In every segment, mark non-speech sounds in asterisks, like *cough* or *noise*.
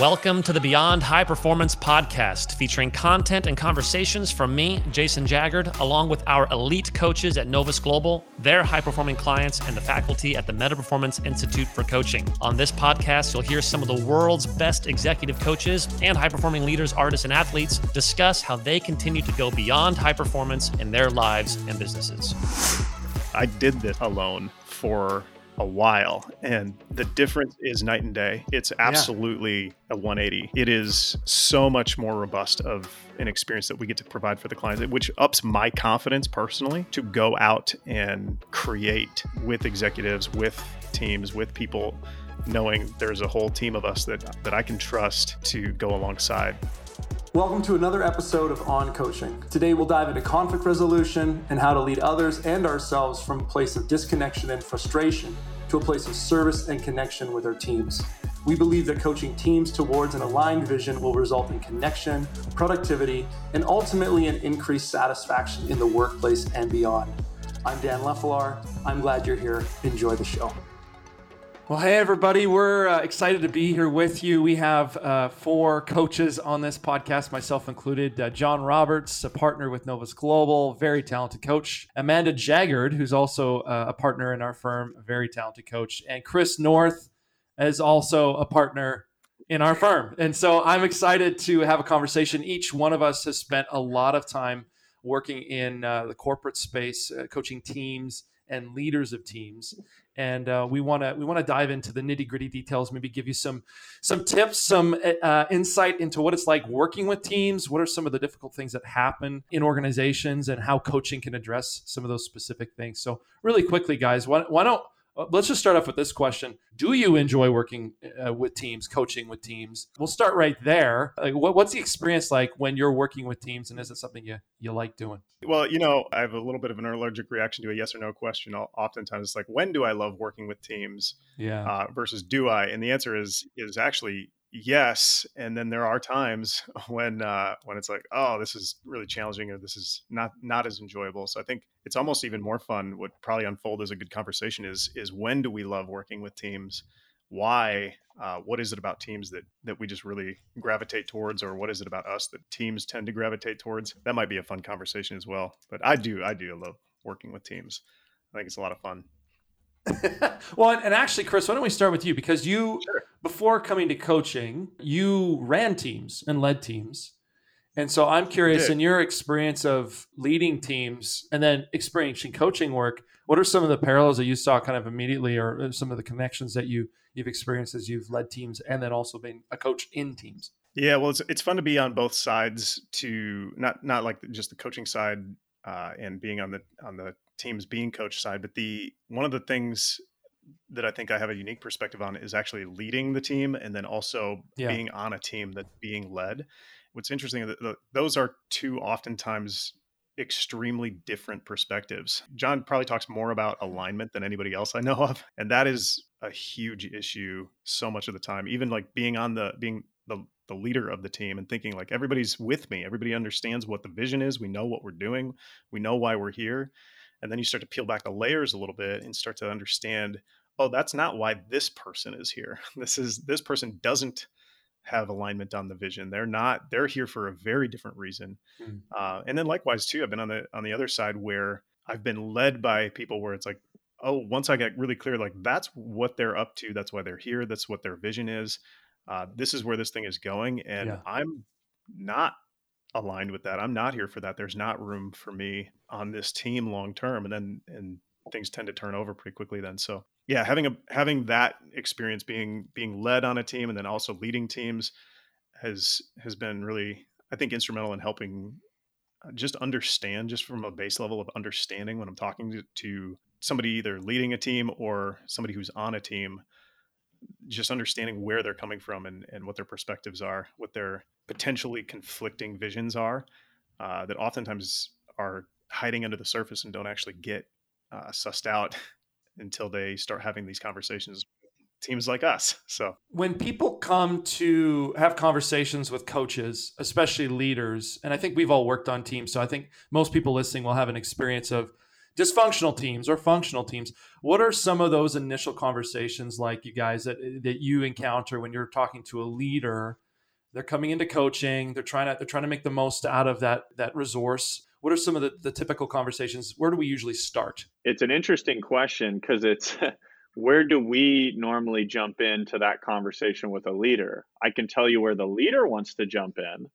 Welcome to the Beyond High Performance podcast, featuring content and conversations from me, Jason Jaggard, along with our elite coaches at Novus Global, their high performing clients, and the faculty at the Meta Performance Institute for Coaching. On this podcast, you'll hear some of the world's best executive coaches and high performing leaders, artists, and athletes discuss how they continue to go beyond high performance in their lives and businesses. I did this alone for a while and the difference is night and day it's absolutely yeah. a 180 it is so much more robust of an experience that we get to provide for the clients which ups my confidence personally to go out and create with executives with teams with people knowing there's a whole team of us that that I can trust to go alongside Welcome to another episode of On Coaching. Today we'll dive into conflict resolution and how to lead others and ourselves from a place of disconnection and frustration to a place of service and connection with our teams. We believe that coaching teams towards an aligned vision will result in connection, productivity, and ultimately an increased satisfaction in the workplace and beyond. I'm Dan Leflar. I'm glad you're here. Enjoy the show. Well, hey, everybody. We're uh, excited to be here with you. We have uh, four coaches on this podcast, myself included. Uh, John Roberts, a partner with Novus Global, very talented coach. Amanda Jaggard, who's also uh, a partner in our firm, very talented coach. And Chris North is also a partner in our firm. And so I'm excited to have a conversation. Each one of us has spent a lot of time working in uh, the corporate space, uh, coaching teams and leaders of teams and uh, we want to we want to dive into the nitty gritty details. Maybe give you some some tips, some uh, insight into what it's like working with teams. What are some of the difficult things that happen in organizations, and how coaching can address some of those specific things. So, really quickly, guys, why, why don't let's just start off with this question. Do you enjoy working uh, with teams coaching with teams? We'll start right there. Like, what, what's the experience like when you're working with teams and is it something you, you like doing? Well you know i have a little bit of an allergic reaction to a yes or no question oftentimes. It's like when do i love working with teams yeah. uh, versus do i? And the answer is is actually yes and then there are times *laughs* when uh when it's like oh this is really challenging or this is not not as enjoyable. So i think it's almost even more fun what probably unfold as a good conversation is is when do we love working with teams? Why uh, what is it about teams that that we just really gravitate towards or what is it about us that teams tend to gravitate towards? That might be a fun conversation as well but i do i do love working with teams. I think it's a lot of fun. *laughs* Well, and actually, Chris, why don't we start with you? Because you, sure. Before coming to coaching, you ran teams and led teams. And so I'm curious in your experience of leading teams and then experiencing coaching work, what are some of the parallels that you saw kind of immediately or uh, some of the connections that you you've experienced as you've led teams and then also been a coach in teams? Yeah, well, it's it's fun to be on both sides to not not like just the coaching side uh, and being on the on the teams being coach side, but the one of the things that I think I have a unique perspective on is actually leading the team and then also yeah. being on a team that's being led. What's interesting that those are two oftentimes extremely different perspectives. John probably talks more about alignment than anybody else I know of, and that is a huge issue so much of the time. Even like being on the being the the leader of the team and thinking like everybody's with me, everybody understands what the vision is, we know what we're doing, we know why we're here and then you start to peel back the layers a little bit and start to understand oh that's not why this person is here *laughs* this is this person doesn't have alignment on the vision they're not they're here for a very different reason mm. uh, and then likewise too i've been on the on the other side where i've been led by people where it's like oh once i get really clear like that's what they're up to that's why they're here that's what their vision is uh, this is where this thing is going and yeah. i'm not aligned with that. I'm not here for that. There's not room for me on this team long term. And then and things tend to turn over pretty quickly then. So yeah, having a having that experience being being led on a team and then also leading teams has has been really I think instrumental in helping uh, just understand just from a base level of understanding when I'm talking to, to somebody either leading a team or somebody who's on a team just understanding where they're coming from and, and what their perspectives are, what their potentially conflicting visions are, uh, that oftentimes are hiding under the surface and don't actually get uh, sussed out *laughs* until they start having these conversations teams like us. *laughs* So when people come to have conversations with coaches, especially leaders, and I think we've all worked on teams, so I think most people listening will have an experience of dysfunctional teams or functional teams. What are some of those initial conversations like you guys that that you encounter when you're talking to a leader? They're coming into coaching. They're trying to they're trying to make the most out of that that resource. What are some of the, the typical conversations? Where do we usually start? It's an interesting question because it's *laughs* where do we normally jump into that conversation with a leader? I can tell you where the leader wants to jump in.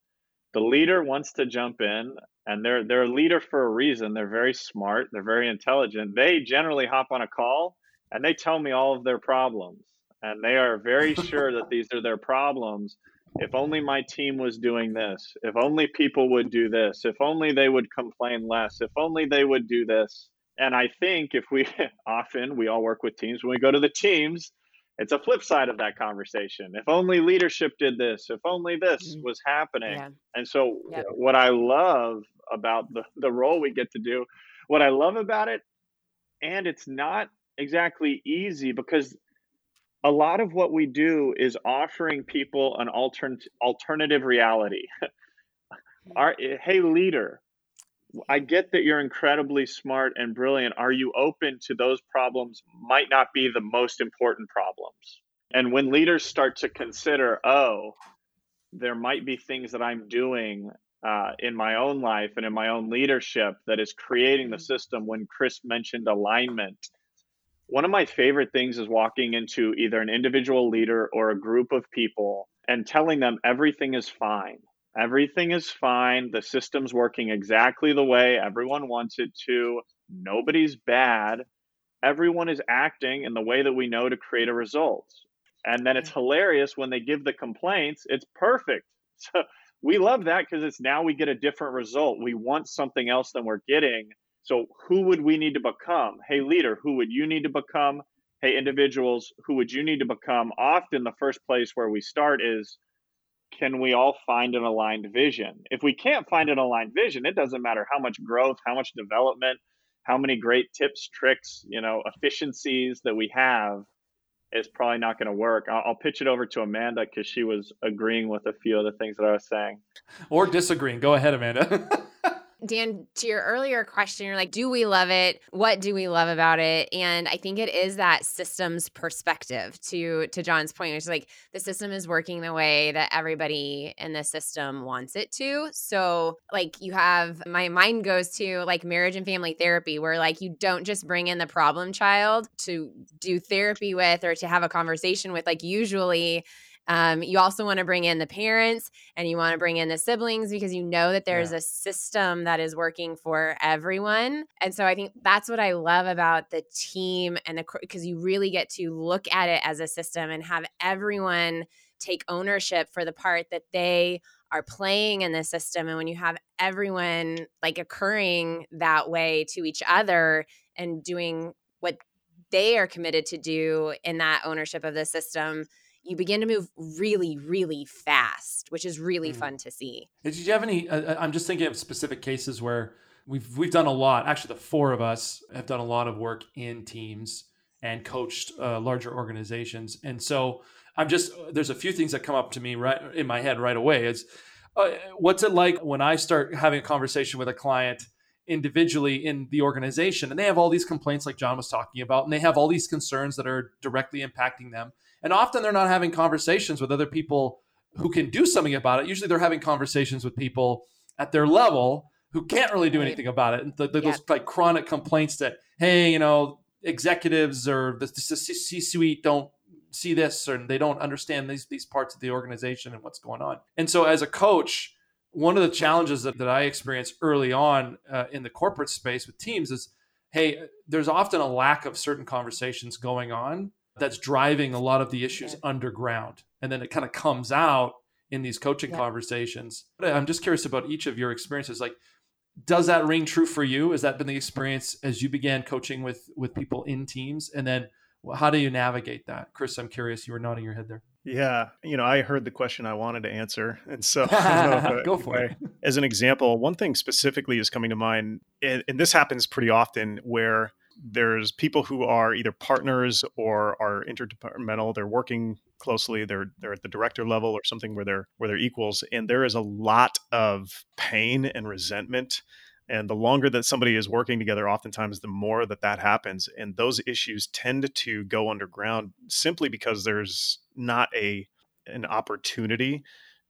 The leader wants to jump in and they're they're a leader for a reason. They're very smart, they're very intelligent. They generally hop on a call and they tell me all of their problems. And they are very *laughs* sure that these are their problems. If only my team was doing this. If only people would do this. If only they would complain less. If only they would do this and I think if we *laughs* often we all work with teams, when we go to the teams, it's a flip side of that conversation. If only leadership did this, if only this mm-hmm. was happening. Yeah. And so yep. what I love about the, the role we get to do, what I love about it, and it's not exactly easy because a lot of what we do is offering people an altern- alternative reality. Hmm. Our, eh, hey leader, I get that you're incredibly smart and brilliant. Are you open to those problems might not be the most important problems? And when leaders start to consider, oh, there might be things that I'm doing uh, in my own life and in my own leadership that is creating the hmm. system. When Chris mentioned alignment, one of my favorite things is walking into either an individual leader or a group of people and telling them everything is fine Everything is fine. The system's working exactly the way everyone wants it to. Nobody's bad. Everyone is acting in the way that we know to create a result. And then it's hilarious when they give the complaints, it's perfect. *laughs* So we love that because it's now we get a different result. We want something else than we're getting. So who would we need to become? Hey, leader, who would you need to become? Hey, individuals, who would you need to become? Often the first place where we start is can we all find an aligned vision? If we can't find an aligned vision, it doesn't matter how much growth, how much development, how many great tips, tricks, you know, efficiencies that we have is probably not going to work. I'll, I'll, pitch it over to Amanda because she was agreeing with a few of the things that I was saying. Or disagreeing. Go ahead, Amanda. *laughs* Dan, to your earlier question, you're like, do we love it? What do we love about it? And I think it is that systems perspective to to John's point. It's like the system is working the way that everybody in the system wants it to. So like you have my mind goes to like marriage and family therapy, where like you don't just bring in the problem child to do therapy with or to have a conversation with. Like usually um, you also want to bring in the parents and you want to bring in the siblings because you know that there's yeah. a system that is working for everyone. And so I think that's what I love about the team and the because you really get to look at it as a system and have everyone take ownership for the part that they are playing in the system and when you have everyone like occurring that way to each other and doing what they are committed to do in that ownership of the system you begin to move really, really fast, which is really mm. fun to see. Did you have any? Uh, uh, I'm just thinking of specific cases where we've we've done a lot. Actually, the four of us have done a lot of work in teams and coached uh, larger organizations, and so I'm just uh, there's a few things that come up to me right in my head right away. Is uh, what's it like when I start having a conversation with a client? individually in the organization and they have all these complaints like John was talking about and they have all these concerns that are directly impacting them and often they're not having conversations with other people who can do something about it. Usually they're having conversations with people at their level who can't really do anything about it. And the, the, yeah. those like chronic complaints that, hey, you know, executives or the, the C-suite don't see this or they don't understand these these parts of the organization and what's going on. And so as a coach, one of the challenges that, that I experienced early on uh, in the corporate space with teams is, hey, there's often a lack of certain conversations going on that's driving a lot of the issues yeah. underground. And then it kind of comes out in these coaching yeah. conversations. I'm just curious about each of your experiences. Like, does that ring true for you? Has that been the experience as you began coaching with with people in teams? And then how do you navigate that? Chris, I'm curious. You were nodding your head there. Yeah, you know, I heard the question I wanted to answer, and so *laughs* uh, go for it. As an example, one thing specifically is coming to mind, and, and this happens pretty often, where there's people who are either partners or are interdepartmental they're working closely they're they're at the director level or something where they're where they're equals and there is a lot of pain and resentment And the longer that somebody is working together, oftentimes the more that that happens. And those issues tend to go underground simply because there's not a an opportunity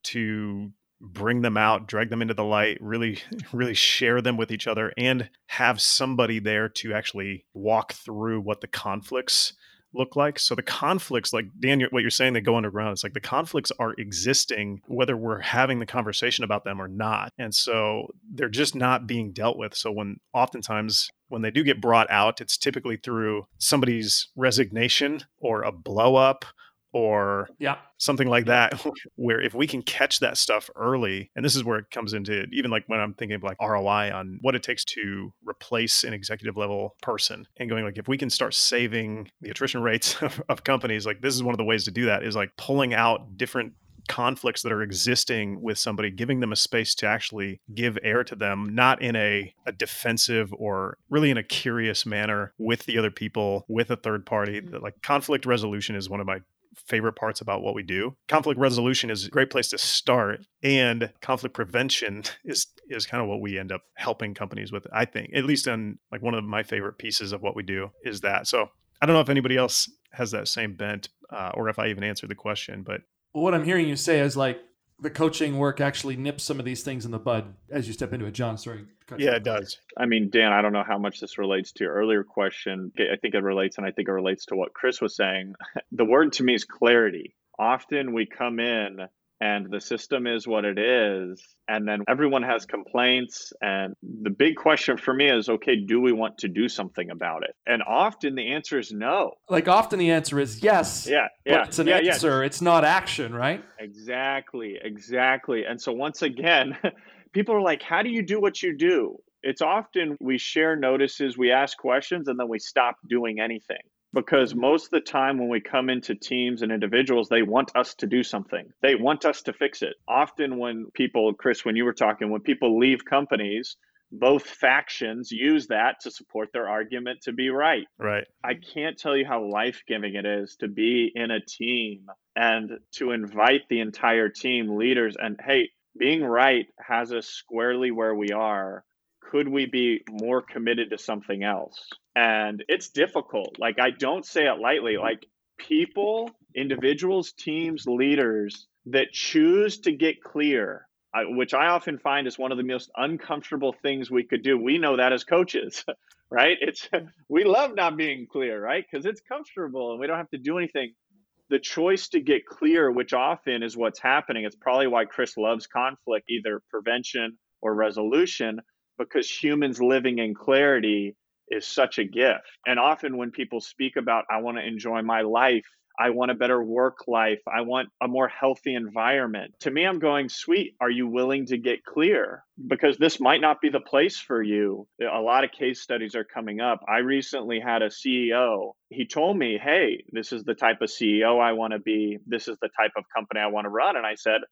to bring them out, drag them into the light, really, *laughs* really share them with each other, and have somebody there to actually walk through what the conflicts look like. So the conflicts, like Dan, what you're saying, they go underground. It's like the conflicts are existing whether we're having the conversation about them or not, and so they're just not being dealt with. So when oftentimes when they do get brought out, it's typically through somebody's resignation or a blow up or yeah something like that *laughs* where if we can catch that stuff early and this is where it comes into even like when i'm thinking of like roi on what it takes to replace an executive level person and going like if we can start saving the attrition rates *laughs* of, of companies like this is one of the ways to do that is like pulling out different conflicts that are existing with somebody, giving them a space to actually give air to them, not in a, a defensive or really in a curious manner with the other people, with a third party. Mm-hmm. Like conflict resolution is one of my favorite parts about what we do. Conflict resolution is a great place to start and conflict prevention *laughs* is is kind of what we end up helping companies with. I think at least on like one of my favorite pieces of what we do is that. So I don't know if anybody else has that same bent uh, or if I even answered the question, but what I'm hearing you say is like the coaching work actually nips some of these things in the bud as you step into it. John, sorry. Yeah, it does. I mean, Dan, I don't know how much this relates to your earlier question. I think it relates, and I think it relates to what Chris was saying. *laughs* The word to me is clarity. Often we come in and the system is what it is and then everyone has complaints and the big question for me is okay do we want to do something about it? And often the answer is no. Like often the answer is yes yeah yeah it's an yeah, answer. Yeah. it's not action right? Exactly exactly. And so once again *laughs* people are like how do you do what you do? It's often we share notices we ask questions and then we stop doing anything because most of the time when we come into teams and individuals they want us to do something. They want us to fix it. Often when people chris when you were talking when people leave companies both factions use that to support their argument to be right. Right. I can't tell you how life-giving it is to be in a team and to invite the entire team leaders and hey being right has us squarely where we are could we be more committed to something else? And it's difficult. Like, I don't say it lightly. Mm-hmm. Like, people, individuals, teams, leaders that choose to get clear, which I often find is one of the most uncomfortable things we could do. We know that as coaches, *laughs* right? It's we love not being clear, right? Because it's comfortable and we don't have to do anything. The choice to get clear, which often is what's happening, it's probably why Chris loves conflict, either prevention or resolution, because humans living in clarity is such a gift. And often when people speak about, I want to enjoy my life, I want a better work life, I want a more healthy environment. To me, I'm going, sweet, are you willing to get clear? Because this might not be the place for you. A lot of case studies are coming up. I recently had a CEO. He told me, hey, this is the type of CEO I want to be, this is the type of company I want to run. And I said,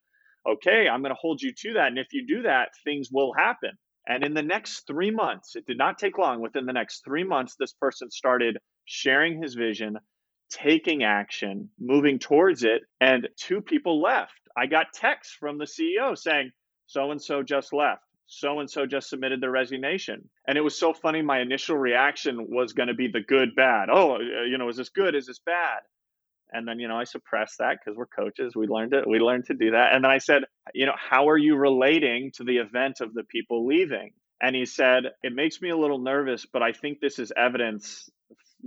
okay, I'm going to hold you to that. And if you do that, things will happen. And in the next three months, it did not take long. Within the next three months, this person started sharing his vision, taking action, moving towards it. And two people left. I got texts from the CEO saying, so and so just left. So and so just submitted their resignation. And it was so funny. My initial reaction was going to be the good, bad. Oh, uh, you know, is this good? Is this bad? And then you know i suppressed that because we're coaches we learned it we learned to do that and then i said you know how are you relating to the event of the people leaving? And he said it makes me a little nervous but i think this is evidence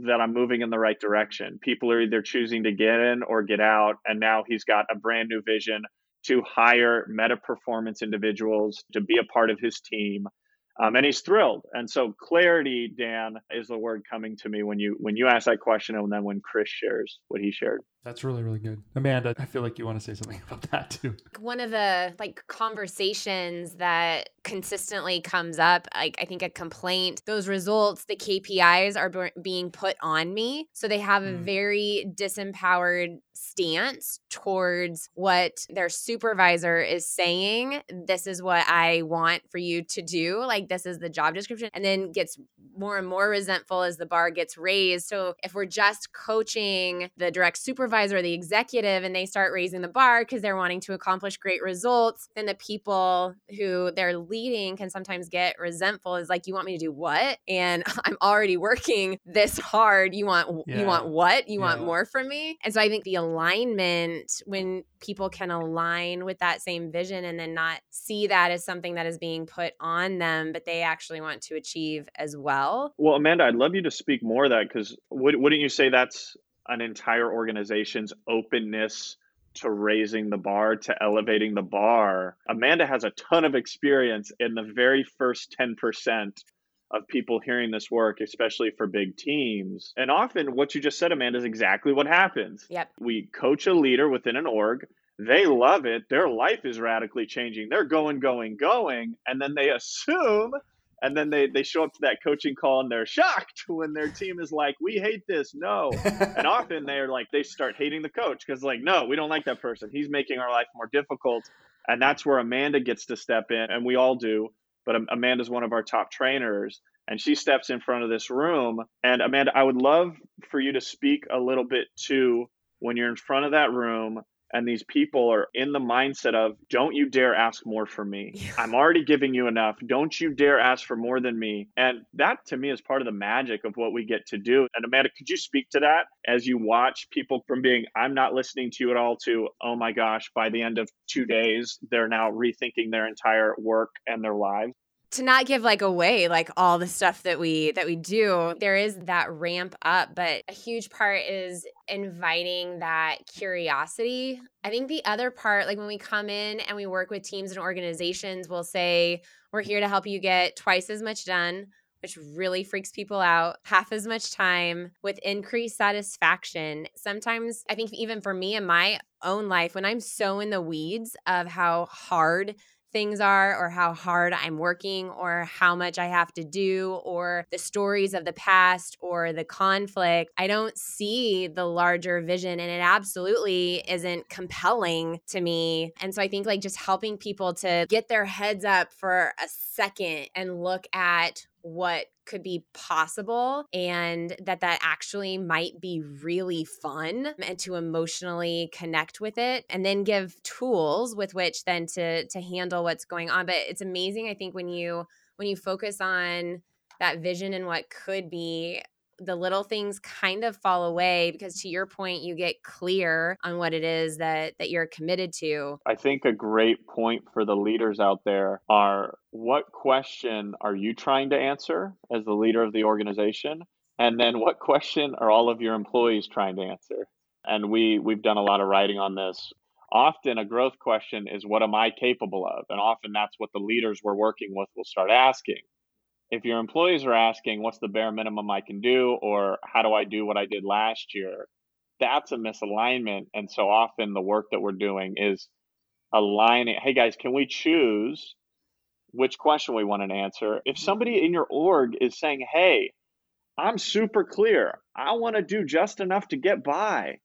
that i'm moving in the right direction. People are either choosing to get in or get out and now he's got a brand new vision to hire meta performance individuals to be a part of his team um, and he's thrilled. And so clarity, Dan, is the word coming to me when you when you ask that question, and then when Chris shares what he shared. That's really really good, Amanda. I feel like you want to say something *laughs* about that too. One of the like conversations that consistently comes up, like I think a complaint, those results, the KPIs are b- being put on me, so they have mm. a very disempowered stance towards what their supervisor is saying. This is what I want for you to do. Like, this is the job description. And then gets more and more resentful as the bar gets raised. So, if we're just coaching the direct supervisor, supervisor or the executive and they start raising the bar because they're wanting to accomplish great results, then the people who they're leading can sometimes get resentful. Is like, you want me to do what? And *laughs* I'm already working this hard. You want yeah. you want what? You yeah. want more from me? And so I think the alignment when people can align with that same vision and then not see that as something that is being put on them, but they actually want to achieve as well. Well, Amanda, I'd love you to speak more of that because wouldn't you say that's an entire organization's openness to raising the bar, to elevating the bar? Amanda has a ton of experience in the very first 10% of people hearing this work, especially for big teams. And often what you just said, Amanda, is exactly what happens. Yep. We coach a leader within an org. They love it. Their life is radically changing. They're going, going, going. And then they assume and then they, they show up to that coaching call and they're shocked *laughs* when their team is like we hate this no and *laughs* often they're like they start hating the coach because like no we don't like that person he's making our life more difficult and that's where amanda gets to step in and we all do but amanda's one of our top trainers and she steps in front of this room and amanda i would love for you to speak a little bit to when you're in front of that room and these people are in the mindset of don't you dare ask more from me. I'm already giving you enough. Don't you dare ask for more than me. And that to me is part of the magic of what we get to do. And amanda could you speak to that as you watch people from being i'm not listening to you at all to oh my gosh by the end of two days they're now rethinking their entire work and their lives to not give like away like all the stuff that we that we do there is that ramp up but a huge part is inviting that curiosity i think the other part like when we come in and we work with teams and organizations we'll say we're here to help you get twice as much done which really freaks people out, half as much time with increased satisfaction. Sometimes, I think, even for me in my own life, when I'm so in the weeds of how hard things are or how hard I'm working or how much I have to do or the stories of the past or the conflict. I don't see the larger vision and it absolutely isn't compelling to me. And so I think like just helping people to get their heads up for a second and look at what could be possible and that that actually might be really fun and to emotionally connect with it and then give tools with which then to to handle what's going on. But it's amazing i think when you when you focus on that vision and what could be the little things kind of fall away because to your point you get clear on what it is that that you're committed to. I think a great point for the leaders out there are what question are you trying to answer as the leader of the organization? And then what question are all of your employees trying to answer? And we we've done a lot of writing on this. Often a growth question is what am i capable of? And often that's what the leaders we're working with will start asking if your employees are asking what's the bare minimum I can do or how do I do what I did last year, that's a misalignment. And so often the work that we're doing is aligning, hey guys, can we choose which question we want to answer? If mm-hmm. somebody in your org is saying, hey, I'm super clear, I want to do just enough to get by.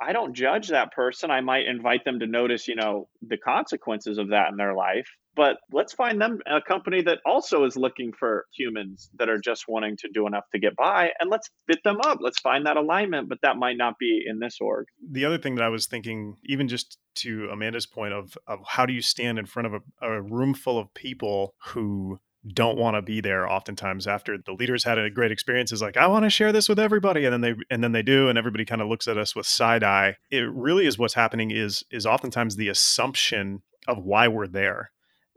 I don't judge that person. I might invite them to notice, you know, the consequences of that in their life but let's find them a company that also is looking for humans that are just wanting to do enough to get by and let's fit them up. Let's find that alignment but that might not be in this org. The other thing that i was thinking even just to amanda's point of, of how do you stand in front of a, a room full of people who don't want to be there oftentimes after the leaders had a great experience is like i want to share this with everybody and then they and then they do and everybody kind of looks at us with side eye. It really is what's happening is is oftentimes the assumption of why we're there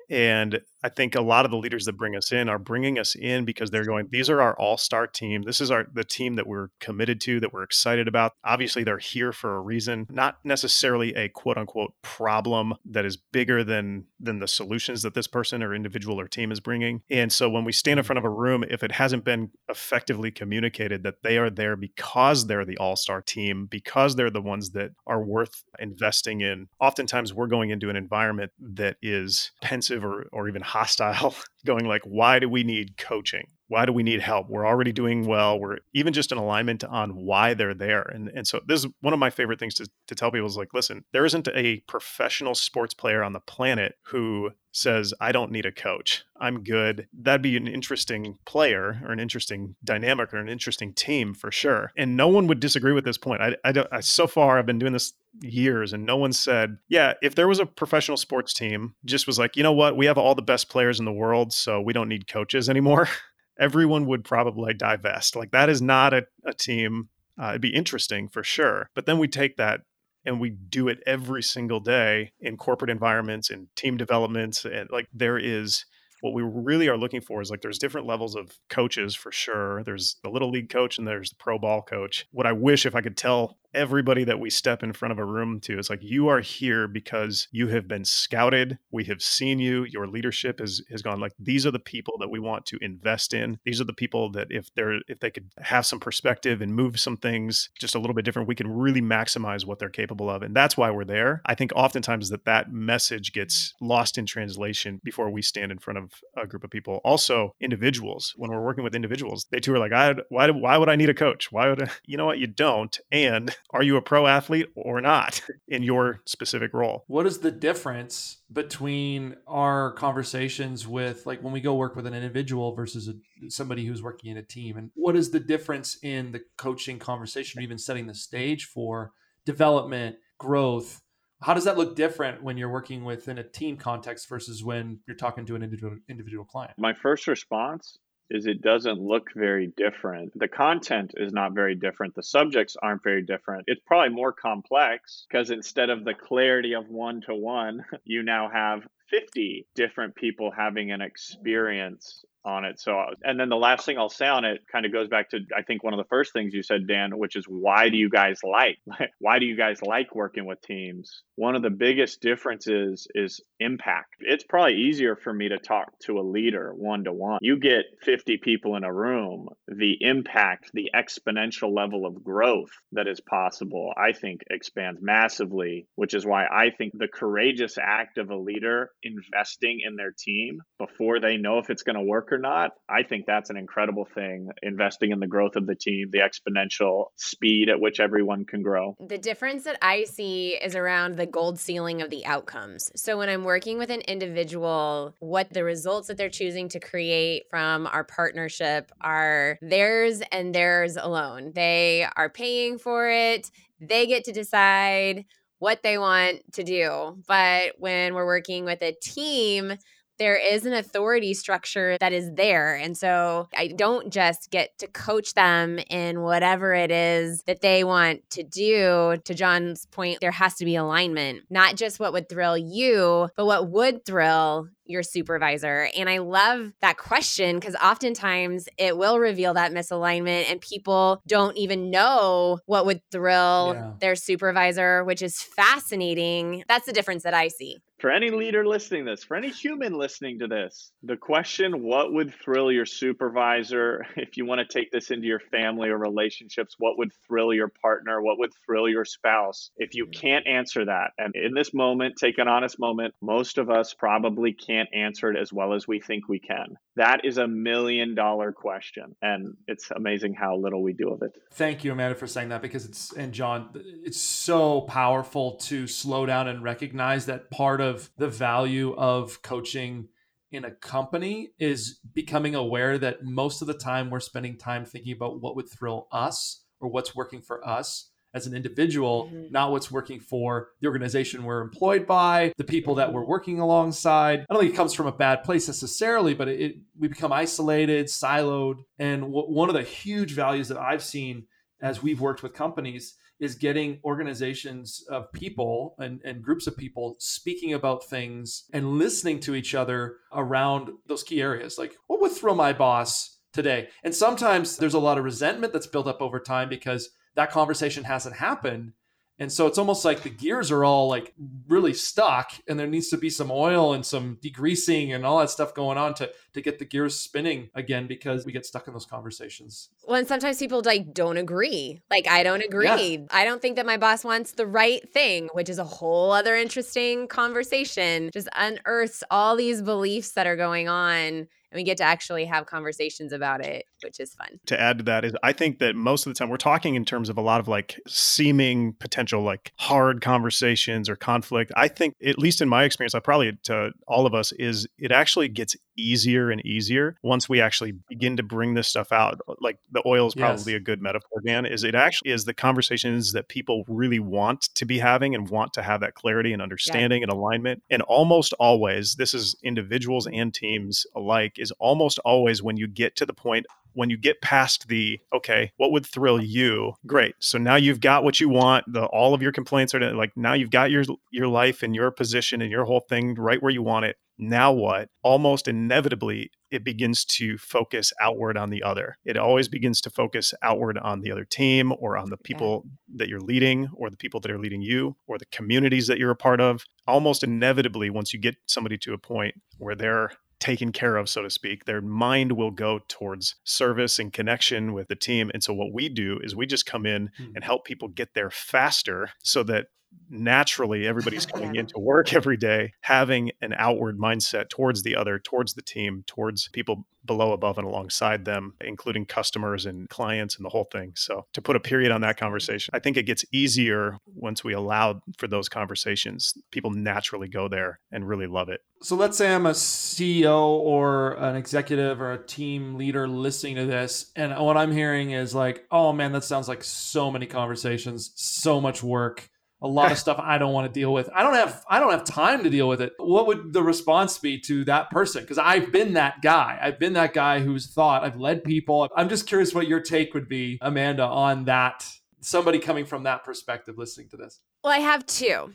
and I think a lot of the leaders that bring us in are bringing us in because they're going, these are our all-star team. This is our the team that we're committed to, that we're excited about. Obviously, they're here for a reason, not necessarily a quote unquote problem that is bigger than than the solutions that this person or individual or team is bringing. And so when we stand in mm-hmm. front of a room, if it hasn't been effectively communicated that they are there because they're the all-star team, because they're the ones that are worth investing in, oftentimes we're going into an environment that is pensive or or even hostile *laughs* going like why do we need coaching why do we need help? We're already doing well. We're even just an alignment on why they're there. And and so this is one of my favorite things to, to tell people is like, listen, there isn't a professional sports player on the planet who says, I don't need a coach. I'm good. That'd be an interesting player or an interesting dynamic or an interesting team for sure. And no one would disagree with this point. I, I don't, I, so far, I've been doing this years and no one said, yeah, if there was a professional sports team, just was like, you know what, we have all the best players in the world, so we don't need coaches anymore. *laughs* Everyone would probably divest. Like that is not a, a team uh, it'd be interesting for sure. But then we take that and we do it every single day in corporate environments in team developments and like there is what we really are looking for is like there's different levels of coaches for sure there's the little league coach and there's the pro ball coach what i wish if i could tell everybody that we step in front of a room to. It's like you are here because you have been scouted. We have seen you. Your leadership has has gone like these are the people that we want to invest in. These are the people that if they're if they could have some perspective and move some things just a little bit different, we can really maximize what they're capable of. And that's why we're there. I think oftentimes that that message gets lost in translation before we stand in front of a group of people. Also, individuals. When we're working with individuals, they too are like, I why why would I need a coach? Why would I? *laughs* you know what? You don't. And are you a pro athlete or not *laughs* in your specific role? What is the difference between our conversations with like when we go work with an individual versus a, somebody who's working in a team? And what is the difference in the coaching conversation or even setting the stage for development, growth? How does that look different when you're working within a team context versus when you're talking to an individual individual client? My first response is it doesn't look very different. The content is not very different. The subjects aren't very different. It's probably more complex because instead of the clarity of one to one, *laughs* you now have 50 different people having an experience on it. So, uh, and then the last thing I'll say on it kind of goes back to I think one of the first things you said, Dan, which is why do you guys like *laughs* why do you guys like working with teams? One of the biggest differences is impact. It's probably easier for me to talk to a leader one to one. You get 50 people in a room, the impact, the exponential level of growth that is possible, I think expands massively, which is why I think the courageous act of a leader investing in their team before they know if it's going to work or not, I think that's an incredible thing. Investing in the growth of the team, the exponential speed at which everyone can grow. The difference that I see is around the gold ceiling of the outcomes. So when I'm working with an individual, what the results that they're choosing to create from our partnership are theirs and theirs alone. They are paying for it, they get to decide what they want to do. But when we're working with a team, there is an authority structure that is there. And so I don't just get to coach them in whatever it is that they want to do. To John's point, there has to be alignment, not just what would thrill you, but what would thrill your supervisor? And I love that question because oftentimes it will reveal that misalignment and people don't even know what would thrill yeah. their supervisor, which is fascinating. That's the difference that I see for any leader listening to this, for any human listening to this, the question, what would thrill your supervisor? *laughs* If you want to take this into your family or relationships, what would thrill your partner? What would thrill your spouse? If you can't answer that, and in this moment, take an honest moment, most of us probably can't answer it as well as we think we can. That is a million dollar question. And it's amazing how little we do of it. Thank you, Amanda, for saying that because it's, and John, it's so powerful to slow down and recognize that part of the value of coaching in a company is becoming aware that most of the time we're spending time thinking about what would thrill us or what's working for us as an individual, mm-hmm. not what's working for the organization we're employed by, the people that we're working alongside. I don't think it comes from a bad place necessarily, but it, it we become isolated, siloed. And w- one of the huge values that I've seen as we've worked with companies is getting organizations of people and, and groups of people speaking about things and listening to each other around those key areas. Like, what would throw my boss today? And sometimes there's a lot of resentment that's built up over time because that conversation hasn't happened. And so it's almost like the gears are all like really stuck and there needs to be some oil and some degreasing and all that stuff going on to to get the gears spinning again because we get stuck in those conversations. Well, and sometimes people like don't agree. Like I don't agree. Yeah. I don't think that my boss wants the right thing, which is a whole other interesting conversation. Just unearths all these beliefs that are going on and we get to actually have conversations about it, which is fun. To add to that is I think that most of the time we're talking in terms of a lot of like seeming potential like hard conversations or conflict. I think at least in my experience, I probably to all of us is it actually gets easier and easier once we actually begin to bring this stuff out. Like the oil is probably yes. a good metaphor, Dan, is it actually is the conversations that people really want to be having and want to have that clarity and understanding yeah. and alignment. And almost always, this is individuals and teams alike, is almost always when you get to the point when you get past the okay what would thrill you great so now you've got what you want the all of your complaints are like now you've got your your life and your position and your whole thing right where you want it now what? Almost inevitably, it begins to focus outward on the other. It always begins to focus outward on the other team or on the people yeah. that you're leading or the people that are leading you or the communities that you're a part of. Almost inevitably, once you get somebody to a point where they're taken care of, so to speak, their mind will go towards service and connection with the team. And so, what we do is we just come in mm-hmm. and help people get there faster so that naturally everybody's *laughs* coming into work every day having an outward mindset towards the other towards the team towards people below above and alongside them including customers and clients and the whole thing. So to put a period on that conversation i think it gets easier once we allow for those conversations. People naturally go there and really love it. So let's say i'm a ceo or an executive or a team leader listening to this and what i'm hearing is like oh man that sounds like so many conversations so much work a lot of stuff I don't want to deal with. I don't have I don't have time to deal with it. What would the response be to that person? Because I've been that guy. I've been that guy who's thought I've led people. I'm just curious what your take would be, Amanda, on that. Somebody coming from that perspective listening to this. Well, I have two.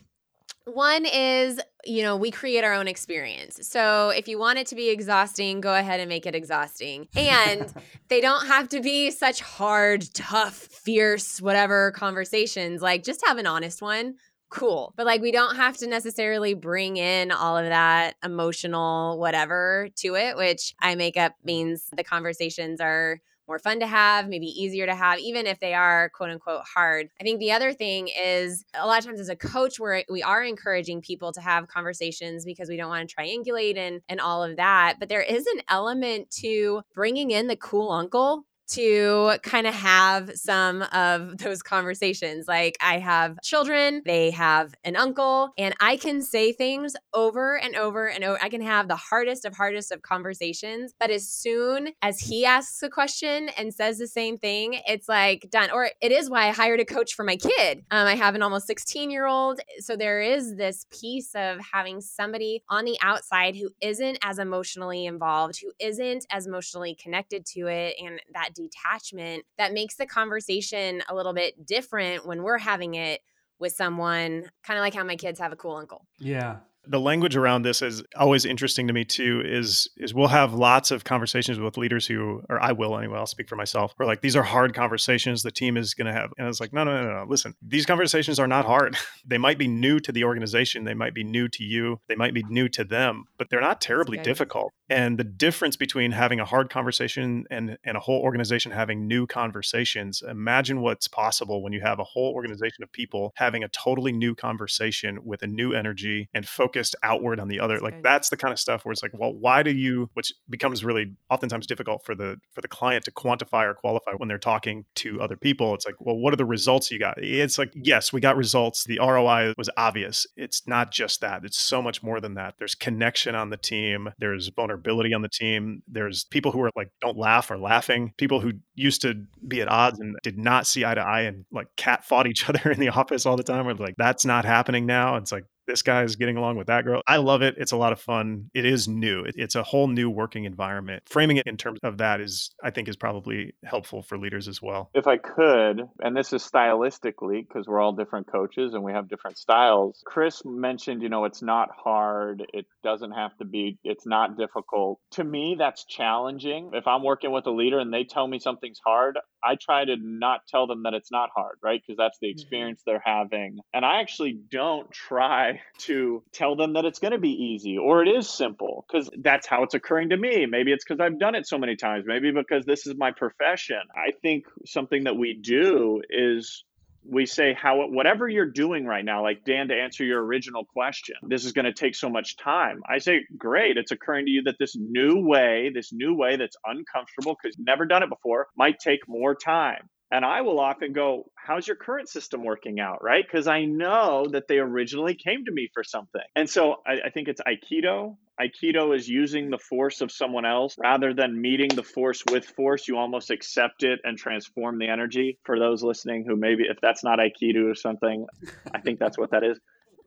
One is, you know, we create our own experience. So if you want it to be exhausting, go ahead and make it exhausting. And *laughs* they don't have to be such hard, tough, fierce, whatever conversations. Like just have an honest one. Cool. But like we don't have to necessarily bring in all of that emotional whatever to it, which I make up means the conversations are more fun to have, maybe easier to have, even if they are quote unquote hard. I think the other thing is a lot of times as a coach, where we are encouraging people to have conversations because we don't want to triangulate and, and all of that. But there is an element to bringing in the cool uncle to kind of have some of *laughs* those conversations. Like, I have children, they have an uncle, and I can say things over and over and over. I can have the hardest of hardest of conversations, but as soon as he asks a question and says the same thing, it's like done. Or it is why I hired a coach for my kid. Um, I have an almost 16 year old. So there is this piece of having somebody on the outside who isn't as emotionally involved, who isn't as emotionally connected to it, and that detachment that makes the conversation a little bit different when we're having it with someone, kind of like how my kids have a cool uncle. Yeah the language around this is always interesting to me too is is we'll have lots of conversations with leaders who or i will anyway i'll speak for myself we're like these are hard conversations the team is going to have and it's like no, no no no listen these conversations are not hard. *laughs* They might be new to the organization they might be new to you they might be new to them but they're not terribly difficult. And the difference between having a hard conversation and and a whole organization having new conversations imagine what's possible when you have a whole organization of people having a totally new conversation with a new energy and focus focused outward on the other. That's like good. that's the kind of stuff where it's like, well, why do you? Which becomes really oftentimes difficult for the for the client to quantify or qualify when they're talking to other people. It's like, well, what are the results you got? It's like, yes, we got results. The ROI was obvious. It's not just that. It's so much more than that. There's connection on the team. There's vulnerability on the team. There's people who are like don't laugh or laughing. People who used to be at odds and did not see eye to eye and like cat fought each *laughs* other in the office all the time. Or like that's not happening now. It's like this guy is getting along with that girl. I love it. It's a lot of fun. It is new. It's a whole new working environment. Framing it in terms of that is, I think, is probably helpful for leaders as well. If I could, and this is stylistically because we're all different coaches and we have different styles. Chris mentioned, you know, it's not hard. It doesn't have to be, it's not difficult. To me, that's challenging. If I'm working with a leader and they tell me something's hard, I try to not tell them that it's not hard, right? Because that's the mm-hmm. experience they're having. And I actually don't try to tell them that it's going to be easy or it is simple because that's how it's occurring to me. Maybe it's because I've done it so many times, maybe because this is my profession. I think something that we do is we say how whatever you're doing right now, like Dan, to answer your original question, this is going to take so much time. I say, great, it's occurring to you that this new way, this new way that's uncomfortable because you've never done it before, might take more time. And I will often go, How's your current system working out? Right? Because I know that they originally came to me for something. And so I, I, think it's Aikido. Aikido is using the force of someone else rather than meeting the force with force. You almost accept it and transform the energy. For those listening who maybe, if that's not Aikido or something, I think that's what that is.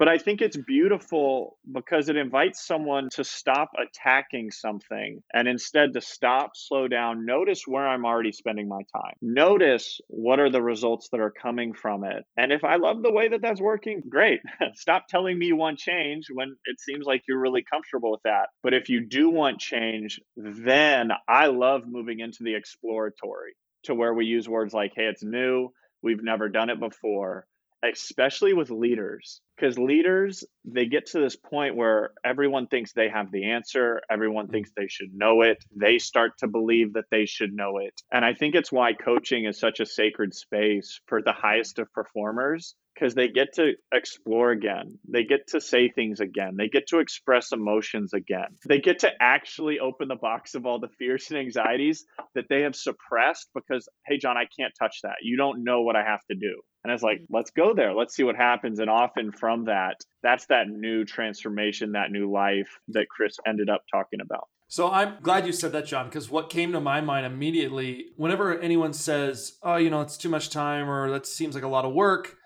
But I think it's beautiful because it invites someone to stop attacking something and instead to stop, slow down, notice where I'm already spending my time. Notice what are the results that are coming from it. And if I love the way that that's working, great. *laughs* stop telling me you want change when it seems like you're really comfortable with that. But if you do want change, then I love moving into the exploratory to where we use words like, hey, it's new. We've never done it before especially with leaders because leaders they get to this point where everyone thinks they have the answer everyone mm. thinks they should know it they start to believe that they should know it. And i think it's why coaching is such a sacred space for the highest of performers because they get to explore again. They get to say things again. They get to express emotions again. They get to actually open the box of all the fears and anxieties that they have suppressed because, hey, John, I can't touch that. You don't know what I have to do. And it's like, mm-hmm. let's go there. Let's see what happens. And often from that, that's that new transformation, that new life that Chris ended up talking about. So I'm glad you said that, John, because what came to my mind immediately, whenever anyone says, oh, you know, it's too much time or that seems like a lot of work,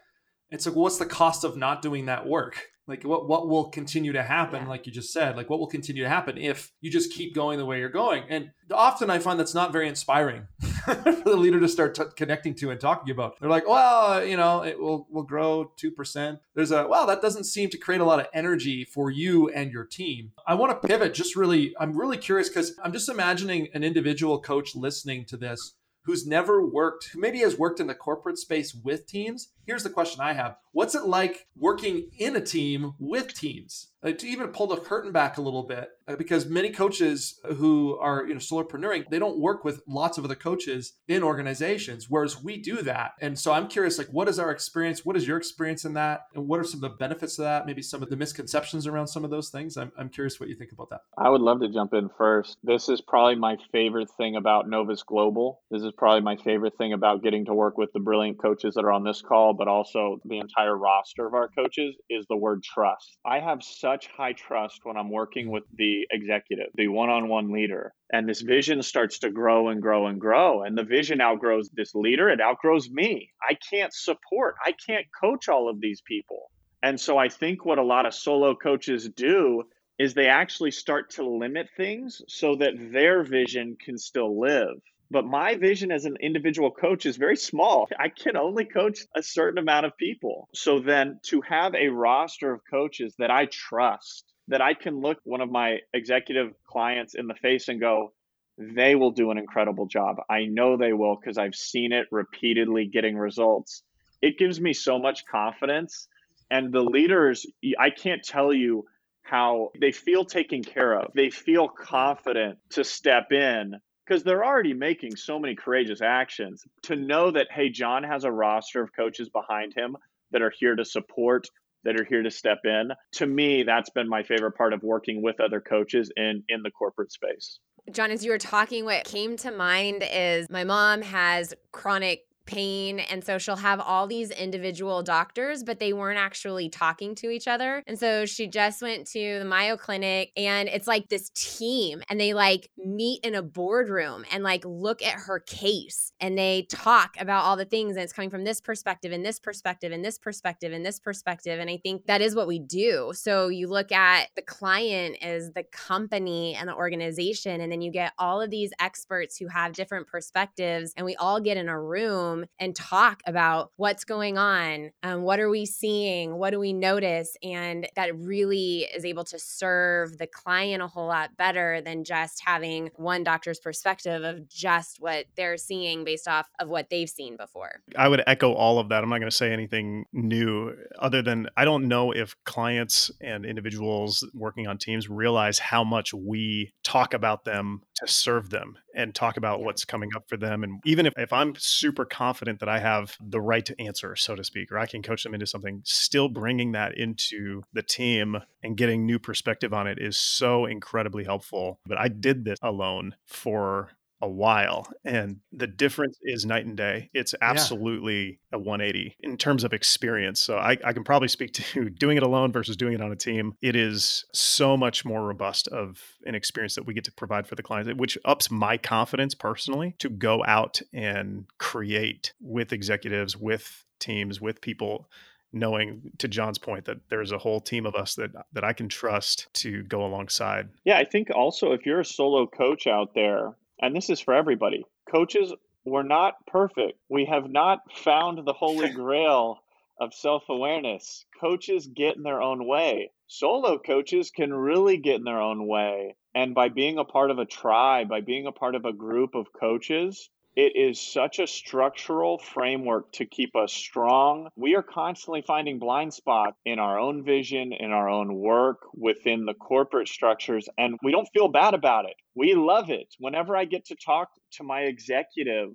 it's like, what's the cost of not doing that work? Like what what will continue to happen, yeah. like you just said, like what will continue to happen if you just keep going the way you're going? And often I find that's not very inspiring *laughs* for the leader to start t- connecting to and talking about. They're like, well, uh, you know, it will will grow two percent. There's a well, that doesn't seem to create a lot of energy for you and your team. I want to pivot. Just really, I'm really curious because I'm just imagining an individual coach listening to this who's never worked, who maybe has worked in the corporate space with teams. Here's the question I have What's it like working in a team with teams? Uh, to even pull the curtain back a little bit, uh, because many coaches who are you know solopreneuring, they don't work with lots of other coaches in organizations, whereas we do that. And so I'm curious, like, what is our experience? What is your experience in that? And what are some of the benefits of that? Maybe some of the misconceptions around some of those things. I'm, I'm curious what you think about that. I would love to jump in first. This is probably my favorite thing about Novus Global. This is probably my favorite thing about getting to work with the brilliant coaches that are on this call, but also the entire roster of our coaches is the word trust. I have such high trust when I'm working with the executive, the one on one leader. And this vision starts to grow and grow and grow. And the vision outgrows this leader, it outgrows me. I can't support, I can't coach all of these people. And so I think what a lot of solo coaches do is they actually start to limit things so that their vision can still live. But my vision as an individual coach is very small. I can only coach a certain amount of people. So then to have a roster of coaches that I trust, that I can look one of my executive clients in the face and go, they will do an incredible job. I know they will because I've seen it repeatedly getting results. It gives me so much confidence. And the leaders, I can't tell you how they feel taken care of. They feel confident to step in because they're already making so many courageous actions to know that hey john has a roster of coaches behind him that are here to support that are here to step in. To me that's been my favorite part of working with other coaches in in the corporate space. John as you were talking what came to mind is my mom has chronic pain. And so she'll have all these individual doctors, but they weren't actually talking to each other. And so she just went to the Mayo Clinic and it's like this team and they like meet in a boardroom and like look at her case and they talk about all the things. And it's coming from this perspective and this perspective and this perspective and this perspective. And I think that is what we do. So you look at the client as the company and the organization, and then you get all of these experts who have different perspectives, and we all get in a room and talk about what's going on, um, what are we seeing, what do we notice, and that really is able to serve the client a whole lot better than just having one doctor's perspective of just what they're seeing based off of what they've seen before. I would echo all of that. I'm not going to say anything new other than I don't know if clients and individuals working on teams realize how much we talk about them to serve them and talk about what's coming up for them. And even if, if I'm super confident that I have the right to answer, so to speak, or I can coach them into something, still bringing that into the team and getting new perspective on it is so incredibly helpful. But I did this alone for a while and the difference is night and day. It's absolutely a 180 in terms of experience so I, I can probably speak to *laughs* doing it alone versus doing it on a team. It is so much more robust of an experience that we get to provide for the clients which ups my confidence personally to go out and create with executives with teams with people knowing to John's point that there's a whole team of us that that I can trust to go alongside. Yeah, I think also if you're a solo coach out there, and this is for everybody, coaches, we're not perfect. We have not found the holy *laughs* grail of self awareness. Coaches get in their own way. Solo coaches can really get in their own way. And by being a part of a tribe, by being a part of a group of coaches, it is such a structural framework to keep us strong. We are constantly finding blind spots in our own vision, in our own work, within the corporate structures, and we don't feel bad about it. We love it. Whenever I get to talk to my executive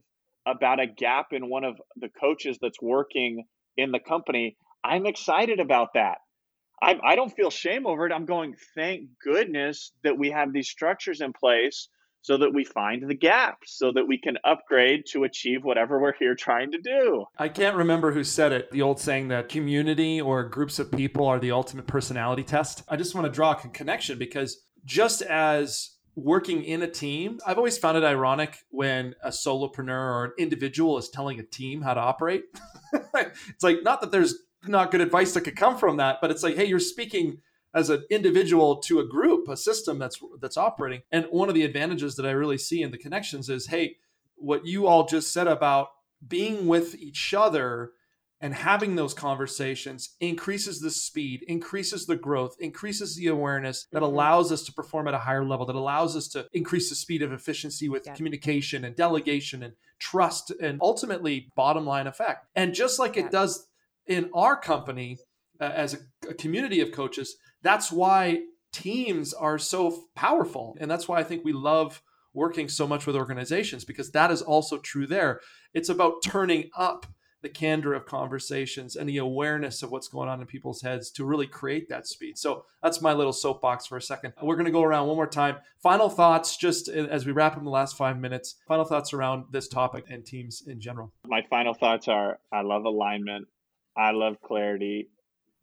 about a gap in one of the coaches that's working in the company, I'm excited about that. I, I don't feel shame over it. I'm going, thank goodness that we have these structures in place so that we find the gaps, so that we can upgrade to achieve whatever we're here trying to do. I can't remember who said it, the old saying that community or groups of people are the ultimate personality test. I just want to draw a connection because just as working in a team, I've always found it ironic when a solopreneur or an individual is telling a team how to operate. *laughs* it's like, not that there's not good advice that could come from that, but it's like, hey, you're speaking as an individual to a group, a system that's that's operating. And one of the advantages that I really see in the connections is, hey, what you all just said about being with each other and having those conversations increases the speed, increases the growth, increases the awareness that allows us to perform at a higher level, that allows us to increase the speed of efficiency with Yeah. communication and delegation and trust and ultimately bottom line effect. And just like Yeah. it does in our company uh, as a, a community of coaches, that's why teams are so powerful. And that's why I think we love working so much with organizations because that is also true there. It's about turning up the candor of conversations and the awareness of what's going on in people's heads to really create that speed. So that's my little soapbox for a second. We're going to go around one more time. Final thoughts, just uh, as we wrap up the last five minutes, final thoughts around this topic and teams in general. My final thoughts are I love alignment, I love clarity.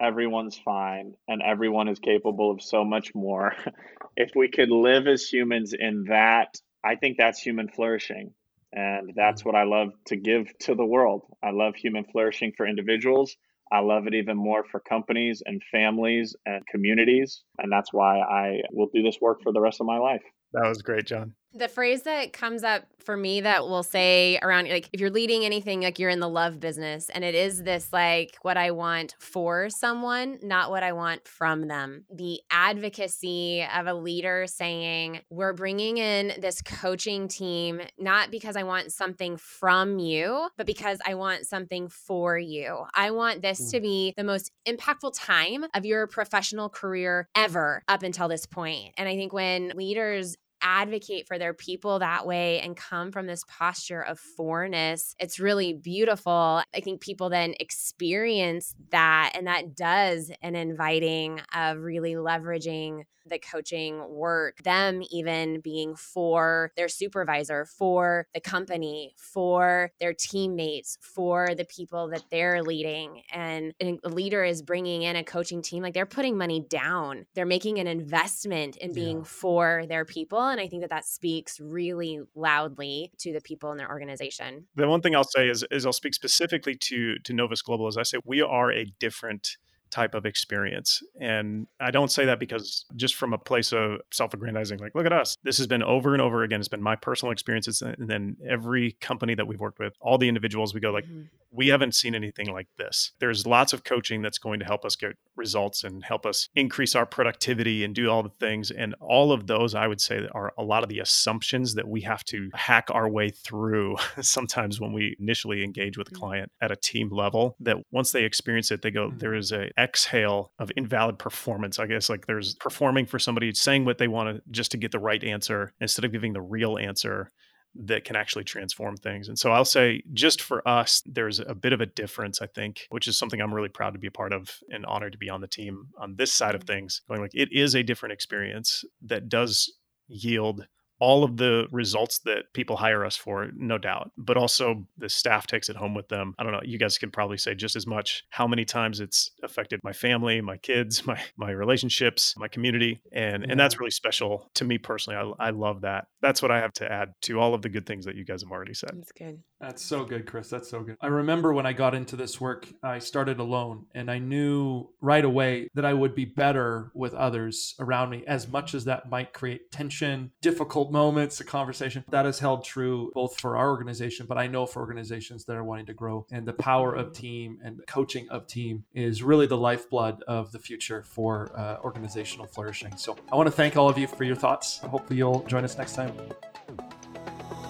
Everyone's fine, and everyone is capable of so much more. *laughs* if we could live as humans in that, I think that's human flourishing. And that's mm. what I love to give to the world. I love human flourishing for individuals. I love it even more for companies and families and communities. And that's why I will do this work for the rest of my life. That was great, John. The phrase that comes up for me that will say around like if you're leading anything like you're in the love business and it is this like what I want for someone, not what I want from them. The advocacy of a leader saying, "We're bringing in this coaching team not because I want something from you, but because I want something for you. I want this hmm. to be the most impactful time of your professional career ever up until this point." And I think when leaders advocate for their people that way and come from this posture of forness, it's really beautiful. I think people then experience that, and that does an inviting of really leveraging the coaching work, them even being for their supervisor, for the company, for their teammates, for the people that they're leading. And a leader is bringing in a coaching team, like they're putting money down, they're making an investment in being Yeah. for their people. And I think that that speaks really loudly to the people in their organization. The one thing I'll say is, is I'll speak specifically to to Novus Global. As I say, we are a different type of experience, and I don't say that because just from a place of self-aggrandizing, like look at us. This has been over and over again. It's been my personal experiences, and then every company that we've worked with, all the individuals, we go like, Mhm. we haven't seen anything like this. There's lots of coaching that's going to help us get results and help us increase our productivity and do all the things. And all of those, I would say, are a lot of the assumptions that we have to hack our way through *laughs* sometimes when we initially engage with a mm. client at a team level. That once they experience it, they go, there mm-hmm. is a exhale of invalid performance. I guess like there's performing for somebody saying what they want to just to get the right answer instead of giving the real answer that can actually transform things. And so I'll say, just for us, there's a bit of a difference, I think, which is something I'm really proud to be a part of and honored to be on the team on this side of mm-hmm. things. Going like, it is a different experience that does yield all of the results that people hire us for, no doubt, but also the staff takes it home with them. I don't know, you guys can probably say just as much how many times it's affected my family, my kids, *laughs* my my relationships, my community, and yeah. and that's really special to me personally. I, I love that. That's what I have to add to all of the good things that you guys have already said. That's good. That's so good, Chris. That's so good. I remember when I got into this work, I started alone and I knew right away that I would be better with others around me as much as that might create tension, difficult moments, a conversation. That has held true both for our organization, but I know for organizations that are wanting to grow. And the power of team and coaching of team is really the lifeblood of the future for uh, organizational flourishing. So I want to thank all of you for your thoughts. Hopefully, you'll join us next time.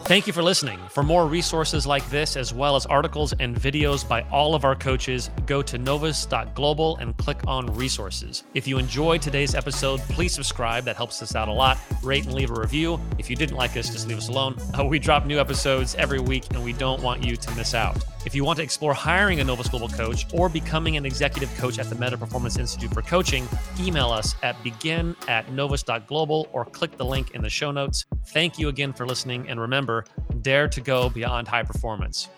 Thank you for listening. For more resources like this, as well as articles and videos by all of our coaches, go to novus.global and click on resources. If you enjoyed today's episode, please subscribe. That helps us out a lot. Rate and leave a review. If you didn't like us, just leave us alone. *laughs* We drop new episodes every week, and we don't want you to miss out. If you want to explore hiring a Novus Global coach or becoming an executive coach at the Meta Performance Institute for Coaching, email us at begin at novus.global or click the link in the show notes. Thank you again for listening. And remember, dare to go beyond high performance.